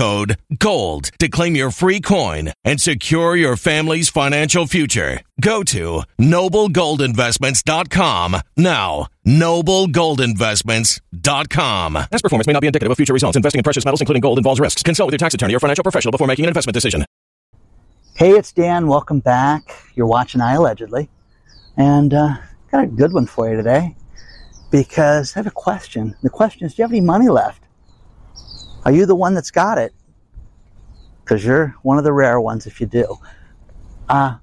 GOLD to claim your free coin and secure your family's financial future. Go to noblegoldinvestments.com now. Noblegoldinvestments.com. Past performance may not be indicative of future results. Investing in precious metals, including gold, involves risks. Consult with your tax attorney or financial professional before making an investment decision. Hey, it's Dan. Welcome back. You're watching I Allegedly. And uh, got a good one for you today because I have a question. The question is Do you have any money left? Are you the one that's got it? Because you're one of the rare ones if you do. Uh,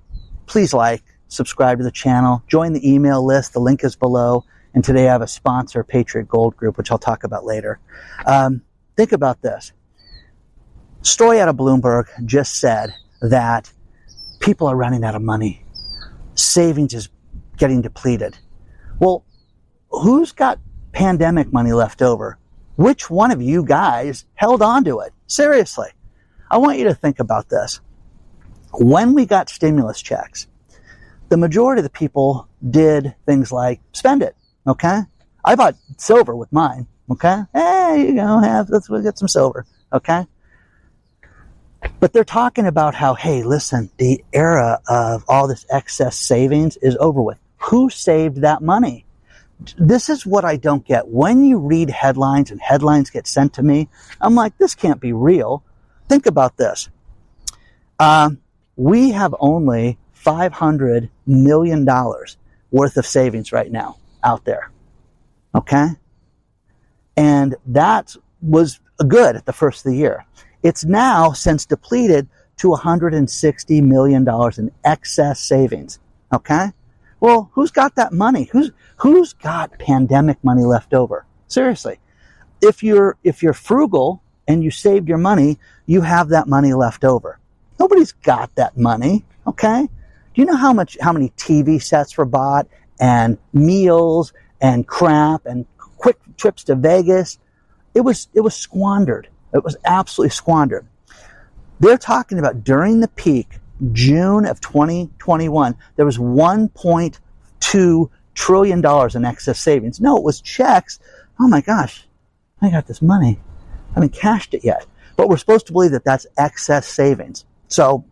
please like, subscribe to the channel, join the email list. The link is below. And today I have a sponsor, Patriot Gold Group, which I'll talk about later. Um, think about this. Story out of Bloomberg just said that people are running out of money. Savings is getting depleted. Well, who's got pandemic money left over? Which one of you guys held on to it? Seriously. I want you to think about this. When we got stimulus checks, the majority of the people did things like spend it. Okay. I bought silver with mine. Okay. Hey, you go have, let's get some silver. Okay. But they're talking about how, hey, listen, the era of all this excess savings is over with. Who saved that money? This is what I don't get. When you read headlines and headlines get sent to me, I'm like, this can't be real. Think about this. Uh, we have only $500 million worth of savings right now out there. Okay? And that was good at the first of the year. It's now since depleted to $160 million in excess savings. Okay? Well, who's got that money? Who's, who's got pandemic money left over? Seriously. If you're, if you're frugal and you saved your money, you have that money left over. Nobody's got that money. Okay? Do you know how much, how many TV sets were bought and meals and crap and quick trips to Vegas? It was, it was squandered. It was absolutely squandered. They're talking about during the peak, June of 2021, there was 1.2 trillion dollars in excess savings. No, it was checks. Oh my gosh, I got this money. I haven't cashed it yet. But we're supposed to believe that that's excess savings. So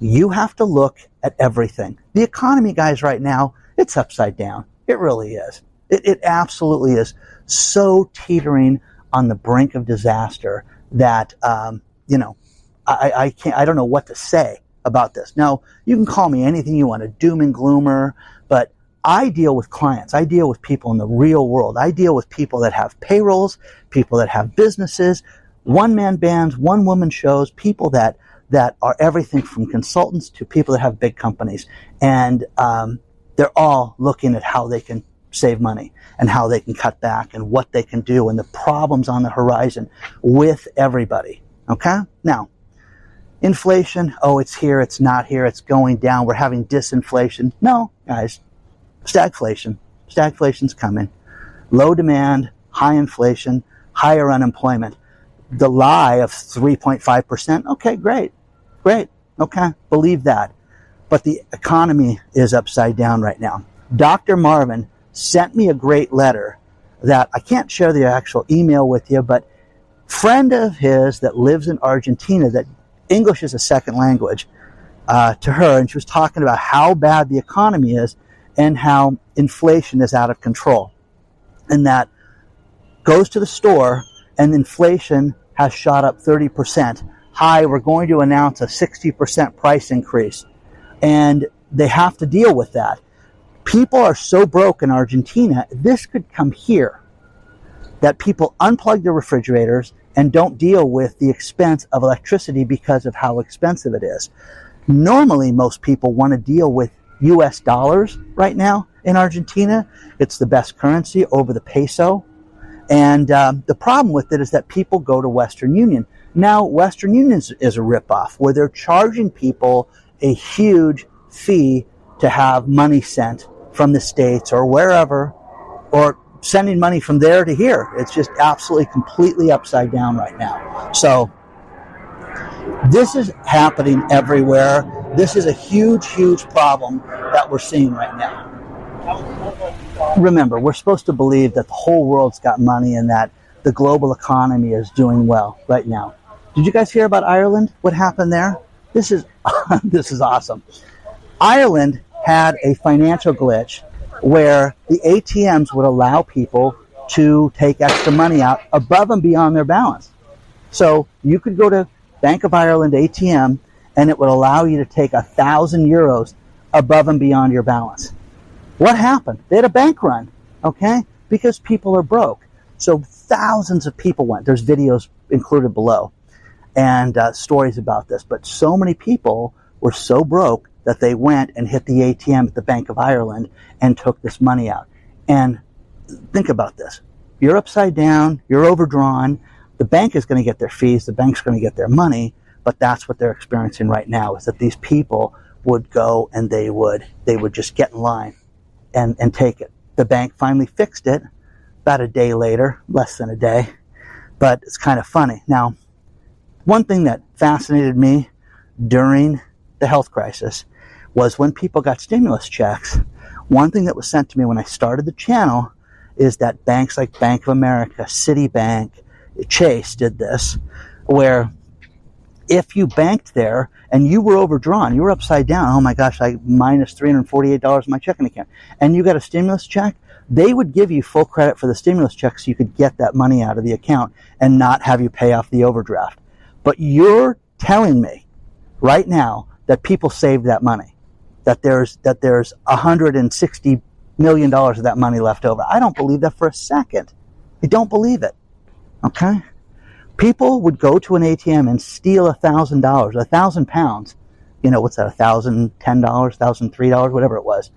you have to look at everything. The economy, guys, right now, it's upside down. It really is. It, it absolutely is so teetering on the brink of disaster that, um, you know, I, I can't, I don't know what to say about this. Now, you can call me anything you want, a doom and gloomer, but I deal with clients. I deal with people in the real world. I deal with people that have payrolls, people that have businesses, one man bands, one woman shows, people that, that are everything from consultants to people that have big companies. And, um, they're all looking at how they can save money and how they can cut back and what they can do and the problems on the horizon with everybody. Okay? Now, inflation, oh, it's here, it's not here, it's going down, we're having disinflation. No, guys, stagflation. Stagflation's coming. Low demand, high inflation, higher unemployment. The lie of 3.5%, okay, great, great, okay, believe that. But the economy is upside down right now. Dr. Marvin sent me a great letter that I can't share the actual email with you, but friend of his that lives in Argentina that English is a second language uh, to her, and she was talking about how bad the economy is and how inflation is out of control, and that goes to the store and inflation has shot up 30%. Hi, we're going to announce a 60% price increase, and they have to deal with that people are so broke in Argentina, this could come here. That people unplug their refrigerators and don't deal with the expense of electricity because of how expensive it is. Normally, most people want to deal with US dollars right now in Argentina. It's the best currency over the peso. And um, the problem with it is that people go to Western Union. Now, Western Union is, is a ripoff where they're charging people a huge fee to have money sent from the States or wherever, or sending money from there to here. It's just absolutely completely upside down right now. So, this is happening everywhere. This is a huge, huge problem that we're seeing right now. Remember, we're supposed to believe that the whole world's got money and that the global economy is doing well right now. Did you guys hear about Ireland? What happened there? This is this is awesome. Ireland had a financial glitch where the ATMs would allow people to take extra money out above and beyond their balance. So you could go to Bank of Ireland ATM and it would allow you to take a thousand euros above and beyond your balance. What happened? They had a bank run, okay? Because people are broke. So thousands of people went. There's videos included below and uh, stories about this. But so many people were so broke that they went and hit the ATM at the Bank of Ireland and took this money out. And think about this. You're upside down, you're overdrawn, the bank is going to get their fees, the bank's going to get their money, but that's what they're experiencing right now is that these people would go and they would they would just get in line and, and take it. The bank finally fixed it about a day later, less than a day, but it's kind of funny. Now, one thing that fascinated me during the health crisis was when people got stimulus checks, one thing that was sent to me when I started the channel is that banks like Bank of America, Citibank, Chase did this, where if you banked there and you were overdrawn, you were upside down, oh my gosh, I minus $348 in my checking account, and you got a stimulus check, they would give you full credit for the stimulus check so you could get that money out of the account and not have you pay off the overdraft. But you're telling me right now that people saved that money that there's that there's 160 million dollars of that money left over. I don't believe that for a second. I don't believe it. Okay? People would go to an ATM and steal a thousand dollars, a thousand pounds. You know, what's that, a thousand ten dollars, thousand three dollars, whatever it was.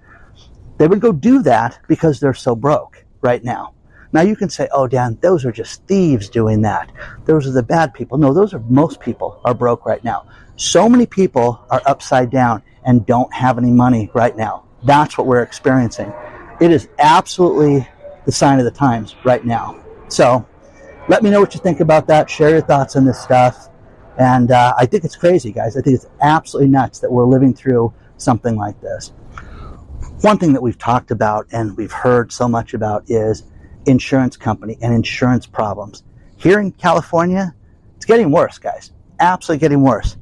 They would go do that because they're so broke right now. Now you can say, oh, Dan, those are just thieves doing that. Those are the bad people. No, those are most people are broke right now. So many people are upside down and don't have any money right now. That's what we're experiencing. It is absolutely the sign of the times right now. So let me know what you think about that. Share your thoughts on this stuff. And uh, I think it's crazy, guys. I think it's absolutely nuts that we're living through something like this. One thing that we've talked about and we've heard so much about is insurance company and insurance problems. Here in California, it's getting worse, guys. Absolutely getting worse.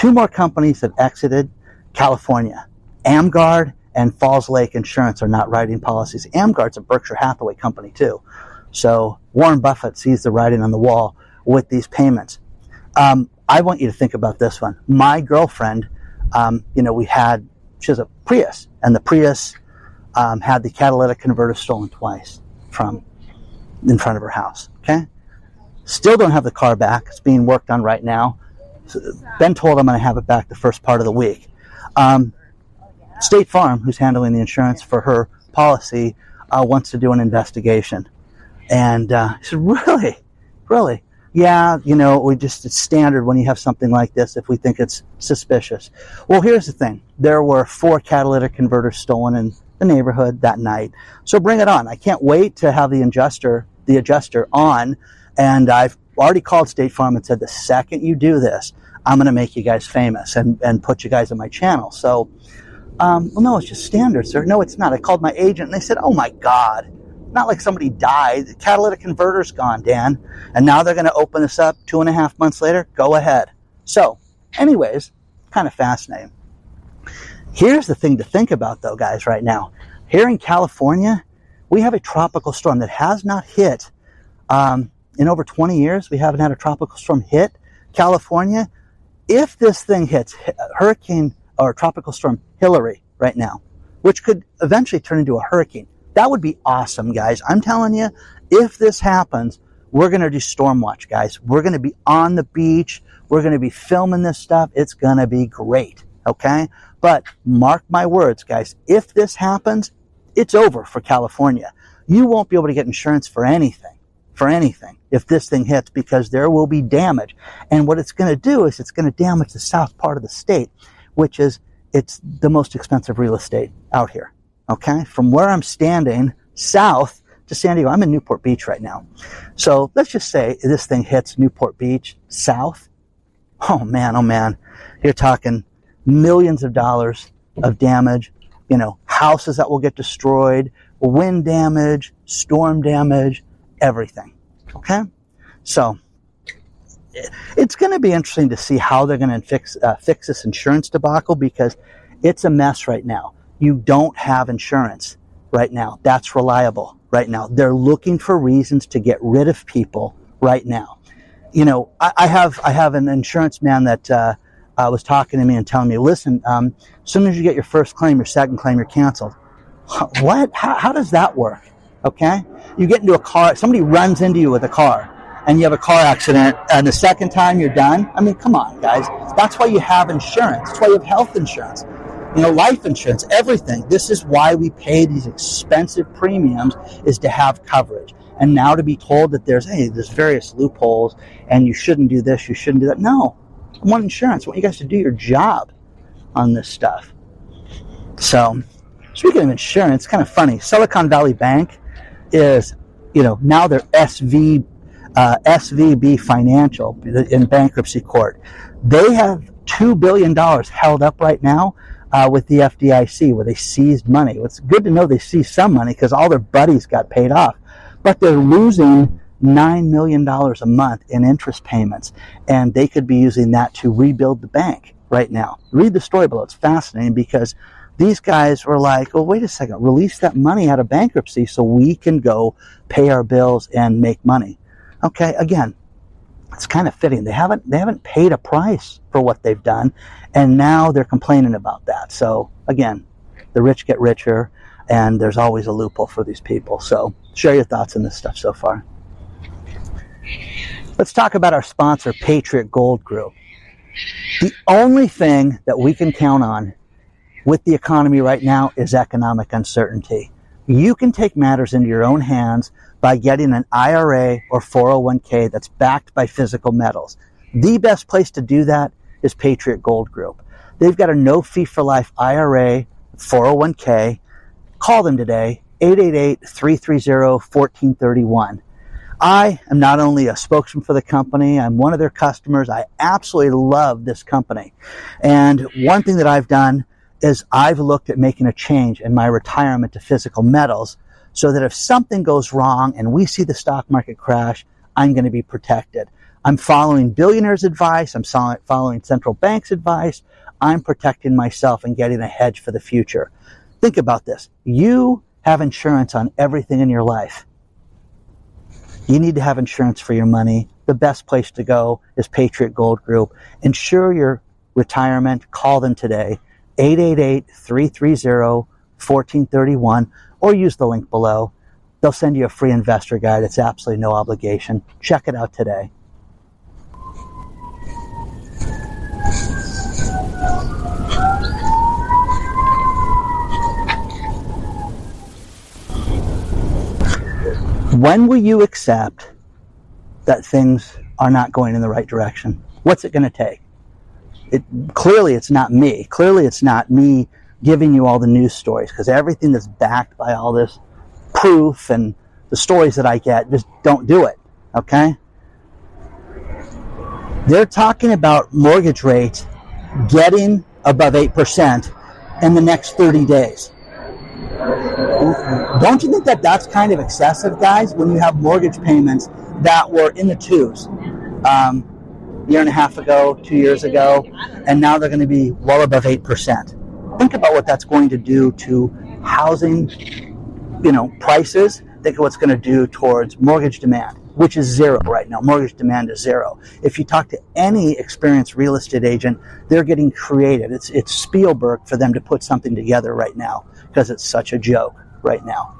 Two more companies have exited California. Amguard and Falls Lake Insurance are not writing policies. Amguard's a Berkshire Hathaway company too. So Warren Buffett sees the writing on the wall with these payments. Um, I want you to think about this one. My girlfriend, um, you know, we had, she has a Prius, and the Prius um, had the catalytic converter stolen twice from in front of her house. Okay? Still don't have the car back. It's being worked on right now. Ben told I'm going to have it back the first part of the week. Um, State Farm, who's handling the insurance for her policy, uh, wants to do an investigation. And uh, he said, Really? Really? Yeah, you know, we just, it's standard when you have something like this if we think it's suspicious. Well, here's the thing there were four catalytic converters stolen in the neighborhood that night. So bring it on. I can't wait to have the adjuster, the adjuster on. And I've already called State Farm and said, the second you do this, I'm going to make you guys famous and, and put you guys on my channel. So, um, well, no, it's just standard, sir. No, it's not. I called my agent and they said, oh my God, not like somebody died. The catalytic converter's gone, Dan. And now they're going to open this up two and a half months later. Go ahead. So, anyways, kind of fascinating. Here's the thing to think about, though, guys, right now. Here in California, we have a tropical storm that has not hit um, in over 20 years. We haven't had a tropical storm hit California. If this thing hits Hurricane or Tropical Storm Hilary right now, which could eventually turn into a hurricane, that would be awesome, guys. I'm telling you, if this happens, we're going to do storm watch, guys. We're going to be on the beach. We're going to be filming this stuff. It's going to be great. Okay. But mark my words, guys. If this happens, it's over for California. You won't be able to get insurance for anything, for anything, if this thing hits because there will be damage. And what it's going to do is it's going to damage the south part of the state, which is, it's the most expensive real estate out here. Okay. From where I'm standing south to San Diego, I'm in Newport Beach right now. So let's just say this thing hits Newport Beach south. Oh man, oh man. You're talking millions of dollars of damage, you know, houses that will get destroyed, wind damage, storm damage, everything. Okay? So, it's going to be interesting to see how they're going to fix, uh, fix this insurance debacle because it's a mess right now. You don't have insurance right now. That's reliable right now. They're looking for reasons to get rid of people right now. You know, I, I have, I have an insurance man that, uh, uh, was talking to me and telling me, listen, um, as soon as you get your first claim, your second claim, you're canceled. What? How, how does that work? Okay? You get into a car, somebody runs into you with a car, and you have a car accident, and the second time you're done? I mean, come on, guys. That's why you have insurance. That's why you have health insurance. You know, life insurance, everything. This is why we pay these expensive premiums, is to have coverage. And now to be told that there's, hey, there's various loopholes, and you shouldn't do this, you shouldn't do that. No, I want insurance. I want you guys to do your job on this stuff. So, speaking of insurance, kind of funny. Silicon Valley Bank is, you know, now they're SV, uh, SVB Financial in bankruptcy court. They have $2 billion held up right now uh, with the FDIC where they seized money. It's good to know they seized some money because all their buddies got paid off. But they're losing $9 million a month in interest payments. And they could be using that to rebuild the bank right now. Read the story below. It's fascinating because these guys were like, well, wait a second, release that money out of bankruptcy so we can go pay our bills and make money. Okay, again, it's kind of fitting. They haven't they haven't paid a price for what they've done, and now they're complaining about that. So again, the rich get richer, and there's always a loophole for these people. So share your thoughts on this stuff so far. Let's talk about our sponsor, Patriot Gold Group. The only thing that we can count on with the economy right now is economic uncertainty. You can take matters into your own hands by getting an IRA or 401k that's backed by physical metals. The best place to do that is Patriot Gold Group. They've got a no fee for life IRA, 401k. Call them today, 888 330 1431. I am not only a spokesman for the company, I'm one of their customers. I absolutely love this company. And one thing that I've done is I've looked at making a change in my retirement to physical metals so that if something goes wrong and we see the stock market crash, I'm going to be protected. I'm following billionaires' advice. I'm following central banks' advice. I'm protecting myself and getting a hedge for the future. Think about this. You have insurance on everything in your life. You need to have insurance for your money. The best place to go is Patriot Gold Group. Insure your retirement. Call them today. 888-330-1431 or use the link below. They'll send you a free investor guide. It's absolutely no obligation. Check it out today. When will you accept that things are not going in the right direction? What's it going to take? It, clearly, it's not me. Clearly, it's not me giving you all the news stories because everything that's backed by all this proof and the stories that I get just don't do it. Okay? They're talking about mortgage rates getting above 8% in the next 30 days. Don't you think that that's kind of excessive, guys, when you have mortgage payments that were in the twos um, year and a half ago, two years ago, and now they're going to be well above 8%? Think about what that's going to do to housing, you know, prices. Think of what's going to do towards mortgage demand, which is zero right now. Mortgage demand is zero. If you talk to any experienced real estate agent, they're getting creative. It's, it's Spielberg for them to put something together right now because it's such a joke right now.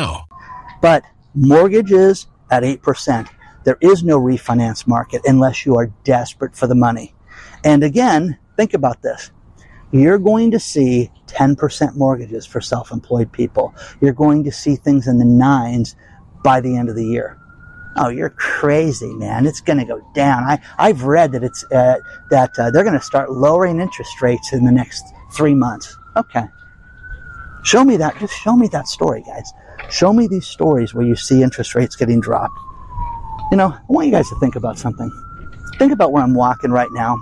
now. But mortgages at 8%. There is no refinance market unless you are desperate for the money. And again, think about this. You're going to see 10% mortgages for self employed people. You're going to see things in the nines by the end of the year. Oh, you're crazy, man. It's going to go down. I, I've read that it's, uh, that uh, they're going to start lowering interest rates in the next three months. Okay. Show me that. Just show me that story, guys. Show me these stories where you see interest rates getting dropped. You know, I want you guys to think about something. Think about where I'm walking right now,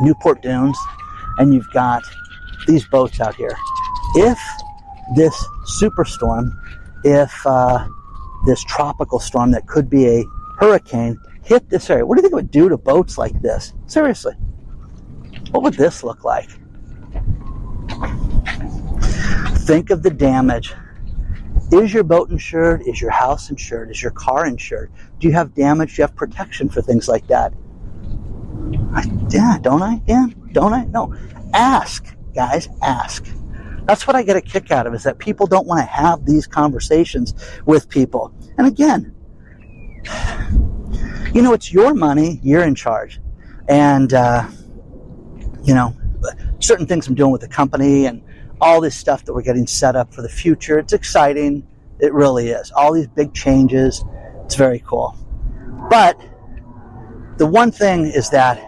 Newport Dunes, and you've got these boats out here. If this superstorm, if uh, this tropical storm that could be a hurricane hit this area, what do you think it would do to boats like this? Seriously. What would this look like? Think of the damage Is your boat insured? Is your house insured? Is your car insured? Do you have damage? Do you have protection for things like that? I, yeah, don't I? Yeah, don't I? No. Ask, guys, ask. That's what I get a kick out of is that people don't want to have these conversations with people. And again, you know, it's your money, you're in charge. And, uh, you know, certain things I'm doing with the company and all this stuff that we're getting set up for the future. It's exciting. It really is. All these big changes. It's very cool. But the one thing is that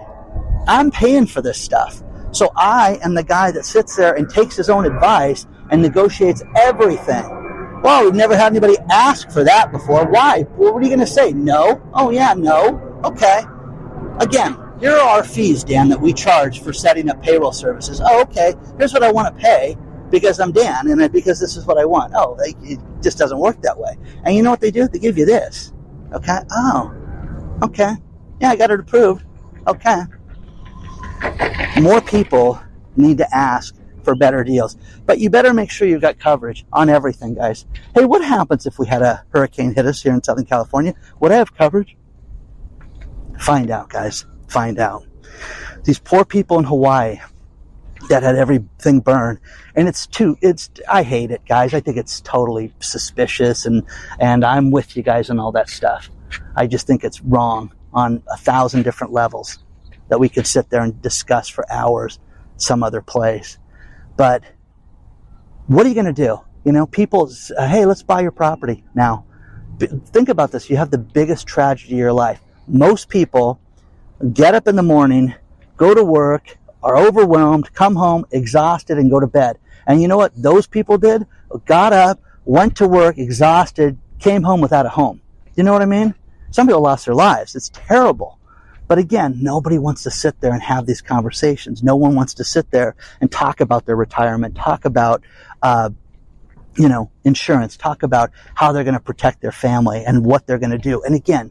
I'm paying for this stuff. So I am the guy that sits there and takes his own advice and negotiates everything. Well, we've never had anybody ask for that before. Why? What are you going to say? No? Oh, yeah, no. Okay. Again, here are our fees, Dan, that we charge for setting up payroll services. Oh, okay. Here's what I want to pay because I'm Dan and because this is what I want. Oh, it just doesn't work that way. And you know what they do? They give you this. Okay. Oh, okay. Yeah, I got it approved. Okay. More people need to ask for better deals. But you better make sure you've got coverage on everything, guys. Hey, what happens if we had a hurricane hit us here in Southern California? Would I have coverage? Find out, guys. Find out. These poor people in Hawaii that had everything burned. And it's too, it's, I hate it, guys. I think it's totally suspicious and, and I'm with you guys on all that stuff. I just think it's wrong on a thousand different levels that we could sit there and discuss for hours some other place. But what are you going to do? You know, people, uh, hey, let's buy your property now. B- think about this. You have the biggest tragedy of your life. Most people get up in the morning, go to work, are overwhelmed, come home exhausted, and go to bed. And you know what those people did? Got up, went to work exhausted, came home without a home. You know what I mean? Some people lost their lives. It's terrible. But again, nobody wants to sit there and have these conversations. No one wants to sit there and talk about their retirement, talk about, uh, you know, insurance, talk about how they're going to protect their family and what they're going to do. And again,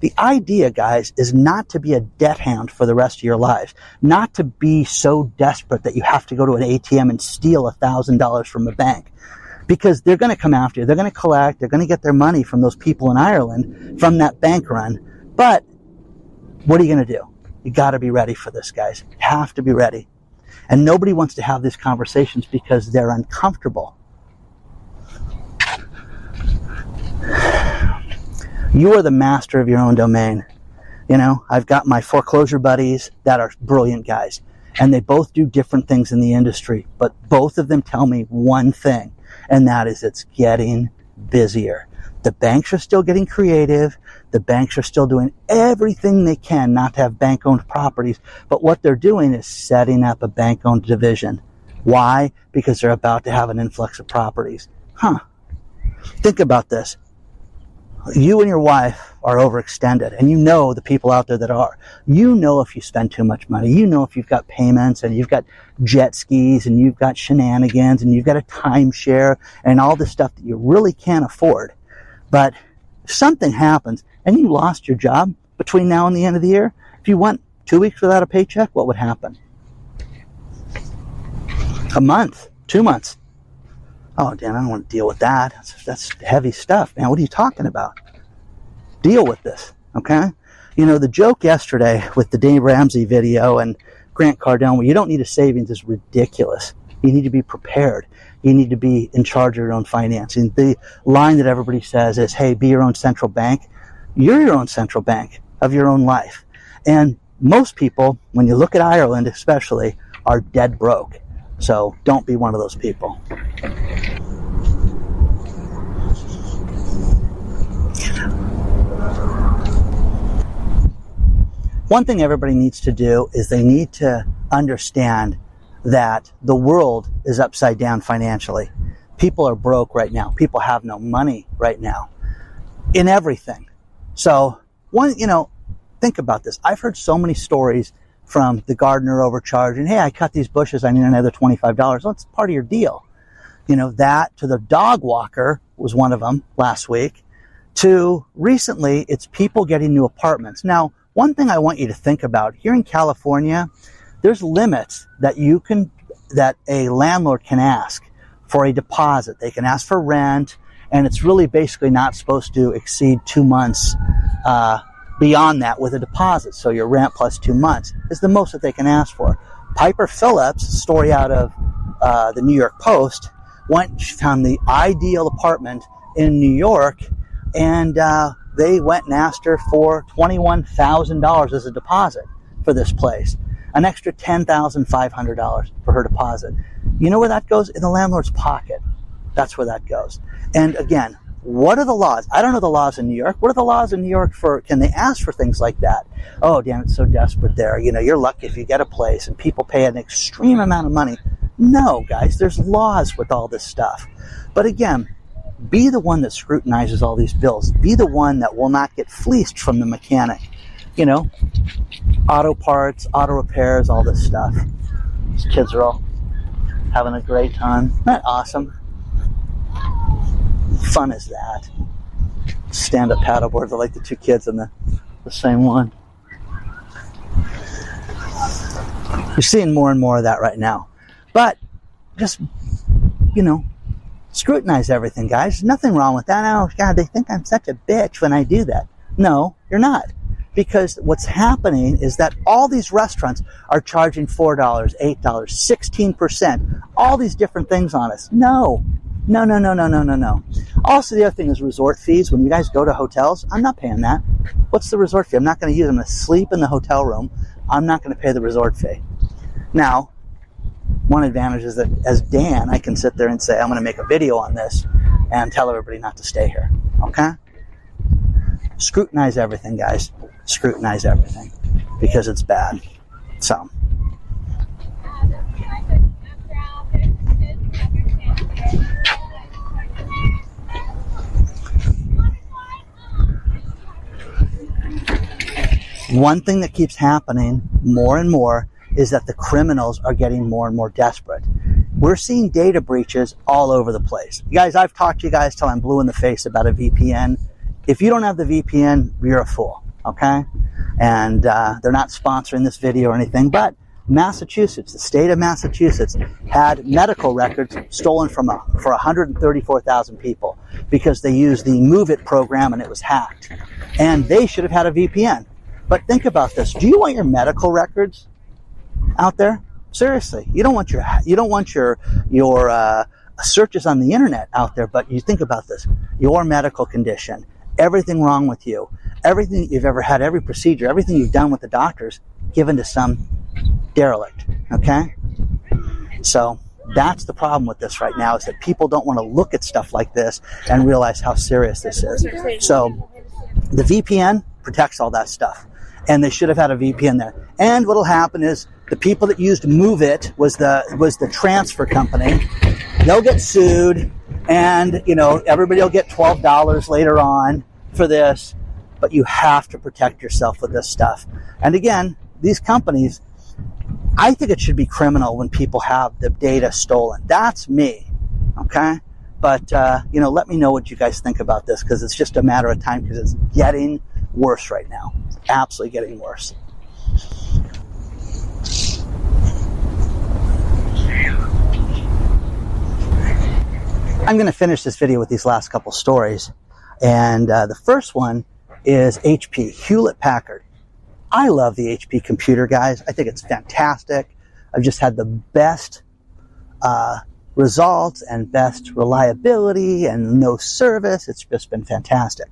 the idea, guys, is not to be a debt hound for the rest of your lives, not to be so desperate that you have to go to an ATM and steal a thousand dollars from a bank. Because they're going to come after you. They're going to collect. They're going to get their money from those people in Ireland from that bank run. But what are you going to do? You got to be ready for this, guys. You have to be ready. And nobody wants to have these conversations because they're uncomfortable. You are the master of your own domain. You know, I've got my foreclosure buddies that are brilliant guys, and they both do different things in the industry, but both of them tell me one thing, and that is it's getting busier. The banks are still getting creative. The banks are still doing everything they can not to have bank owned properties, but what they're doing is setting up a bank owned division. Why? Because they're about to have an influx of properties. Huh. Think about this you and your wife are overextended and you know the people out there that are. You know if you spend too much money. You know if you've got payments and you've got jet skis and you've got shenanigans and you've got a timeshare and all this stuff that you really can't afford. But something happens and you lost your job between now and the end of the year, if you went two weeks without a paycheck, what would happen? A month, two months, Oh, Dan, I don't want to deal with that. That's, that's heavy stuff, man. What are you talking about? Deal with this, okay? You know, the joke yesterday with the Dave Ramsey video and Grant Cardone, where you don't need a savings, is ridiculous. You need to be prepared. You need to be in charge of your own financing. The line that everybody says is, hey, be your own central bank. You're your own central bank of your own life. And most people, when you look at Ireland especially, are dead broke. So don't be one of those people. One thing everybody needs to do is they need to understand that the world is upside down financially. People are broke right now. People have no money right now in everything. So one, you know, think about this. I've heard so many stories from the gardener overcharging. Hey, I cut these bushes. I need another $25. Well, it's part of your deal. You know, that to the dog walker was one of them last week to recently it's people getting new apartments. Now, one thing I want you to think about here in California, there's limits that you can, that a landlord can ask for a deposit. They can ask for rent and it's really basically not supposed to exceed two months uh, beyond that with a deposit. So your rent plus two months is the most that they can ask for. Piper Phillips, story out of uh, the New York Post, went found the ideal apartment in New York, and uh, they went and asked her for twenty-one thousand dollars as a deposit for this place, an extra ten thousand five hundred dollars for her deposit. You know where that goes? In the landlord's pocket. That's where that goes. And again, what are the laws? I don't know the laws in New York. What are the laws in New York for? Can they ask for things like that? Oh, damn, it's so desperate there. You know, you're lucky if you get a place and people pay an extreme amount of money. No, guys, there's laws with all this stuff. But again, be the one that scrutinizes all these bills. Be the one that will not get fleeced from the mechanic. You know, auto parts, auto repairs, all this stuff. These kids are all having a great time. Isn't that awesome? Fun is that? Stand up paddleboards are like the two kids in the, the same one. You're seeing more and more of that right now. But just, you know, scrutinize everything, guys. Nothing wrong with that. Oh, God, they think I'm such a bitch when I do that. No, you're not. Because what's happening is that all these restaurants are charging $4, $8, 16%, all these different things on us. No, no, no, no, no, no, no, no. Also, the other thing is resort fees. When you guys go to hotels, I'm not paying that. What's the resort fee? I'm not going to use them to sleep in the hotel room. I'm not going to pay the resort fee. Now, one advantage is that as Dan, I can sit there and say, I'm going to make a video on this and tell everybody not to stay here. Okay? Scrutinize everything, guys. Scrutinize everything because it's bad. So. One thing that keeps happening more and more is that the criminals are getting more and more desperate. We're seeing data breaches all over the place. You guys, I've talked to you guys till I'm blue in the face about a VPN. If you don't have the VPN, you're a fool, okay? And uh, they're not sponsoring this video or anything, but Massachusetts, the state of Massachusetts, had medical records stolen from a, for 134,000 people because they used the MOVEit program and it was hacked. And they should have had a VPN. But think about this. Do you want your medical records out there? Seriously, you don't want your you don't want your your uh, searches on the internet out there. But you think about this: your medical condition, everything wrong with you, everything you've ever had, every procedure, everything you've done with the doctors, given to some derelict. Okay, so that's the problem with this right now is that people don't want to look at stuff like this and realize how serious this is. So the VPN protects all that stuff and they should have had a VPN there. And what'll happen is the people that used MOVEit was the was the transfer company. They'll get sued, and you know everybody will get twelve dollars later on for this. But you have to protect yourself with this stuff. And again, these companies, I think it should be criminal when people have the data stolen. That's me, okay. But uh, you know, let me know what you guys think about this because it's just a matter of time because it's getting worse right now. Absolutely getting worse. I'm going to finish this video with these last couple stories. And uh, the first one is HP, Hewlett Packard. I love the HP computer, guys. I think it's fantastic. I've just had the best uh, results and best reliability and no service. It's just been fantastic.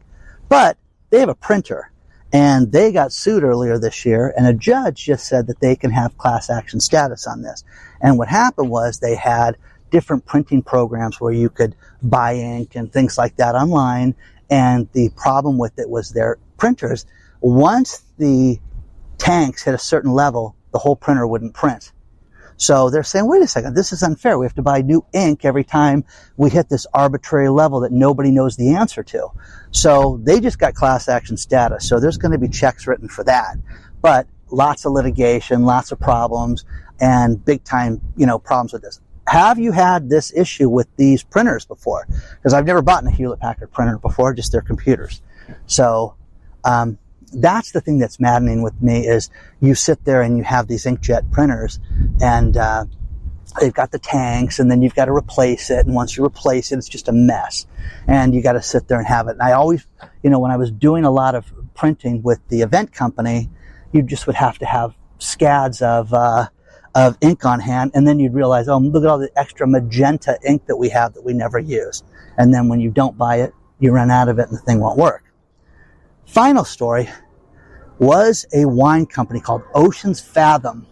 But they have a printer and they got sued earlier this year and a judge just said that they can have class action status on this. And what happened was they had different printing programs where you could buy ink and things like that online. And the problem with it was their printers, once the tanks hit a certain level, the whole printer wouldn't print. So they're saying, wait a second, this is unfair. We have to buy new ink every time we hit this arbitrary level that nobody knows the answer to. So they just got class action status. So there's going to be checks written for that. But lots of litigation, lots of problems, and big time, you know, problems with this. Have you had this issue with these printers before? Because I've never bought a Hewlett Packard printer before, just their computers. So, um, that's the thing that's maddening with me is you sit there and you have these inkjet printers and uh, they've got the tanks and then you've got to replace it. And once you replace it, it's just a mess. And you got to sit there and have it. And I always, you know, when I was doing a lot of printing with the event company, you just would have to have scads of, uh, of ink on hand. And then you'd realize, oh, look at all the extra magenta ink that we have that we never use. And then when you don't buy it, you run out of it and the thing won't work. Final story was a wine company called Ocean's Fathom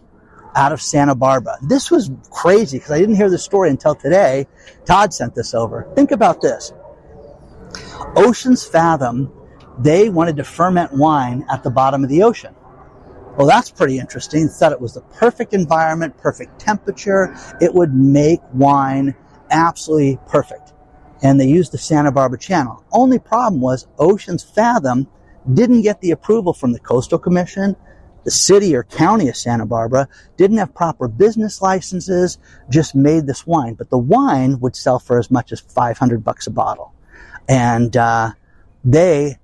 out of Santa Barbara. This was crazy because I didn't hear the story until today. Todd sent this over. Think about this. Ocean's Fathom, they wanted to ferment wine at the bottom of the ocean. Well, that's pretty interesting. Thought it was the perfect environment, perfect temperature. It would make wine absolutely perfect. And they used the Santa Barbara Channel. Only problem was Ocean's Fathom didn't get the approval from the Coastal Commission, the city or county of Santa Barbara, didn't have proper business licenses, just made this wine. But the wine would sell for as much as 500 bucks a bottle. And, uh, they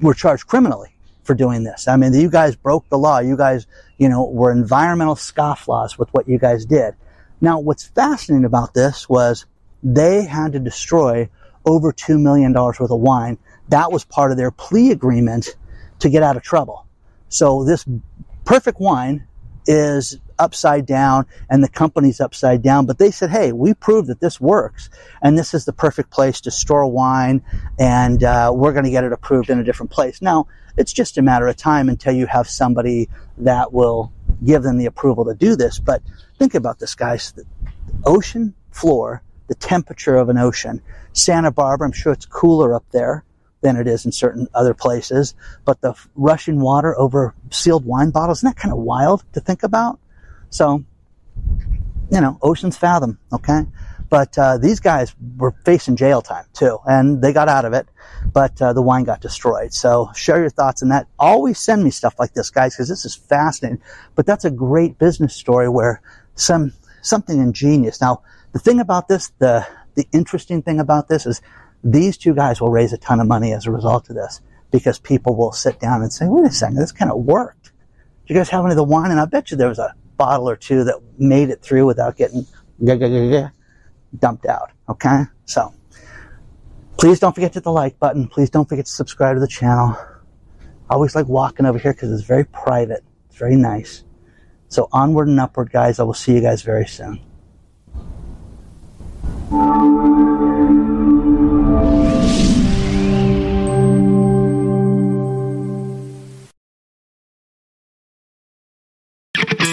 were charged criminally for doing this. I mean, you guys broke the law. You guys, you know, were environmental scofflaws with what you guys did. Now, what's fascinating about this was they had to destroy over $2 million worth of wine that was part of their plea agreement to get out of trouble. So this perfect wine is upside down and the company's upside down, but they said, hey, we proved that this works and this is the perfect place to store wine and uh, we're going to get it approved in a different place. Now, it's just a matter of time until you have somebody that will give them the approval to do this. But think about this, guys. The ocean floor, the temperature of an ocean. Santa Barbara, I'm sure it's cooler up there than it is in certain other places. But the rushing water over sealed wine bottles, isn't that kind of wild to think about? So, you know, oceans fathom, okay? But uh, these guys were facing jail time too, and they got out of it. But uh, the wine got destroyed. So share your thoughts on that. Always send me stuff like this, guys, because this is fascinating. But that's a great business story where some something ingenious. Now, the thing about this, the the interesting thing about this is these two guys will raise a ton of money as a result of this because people will sit down and say, wait a second, this kind of worked. Did you guys have any of the wine? And I bet you there was a bottle or two that made it through without getting dumped out. Okay? So, please don't forget to hit the like button. Please don't forget to subscribe to the channel. I always like walking over here because it's very private. It's very nice. So onward and upward, guys. I will see you guys very soon.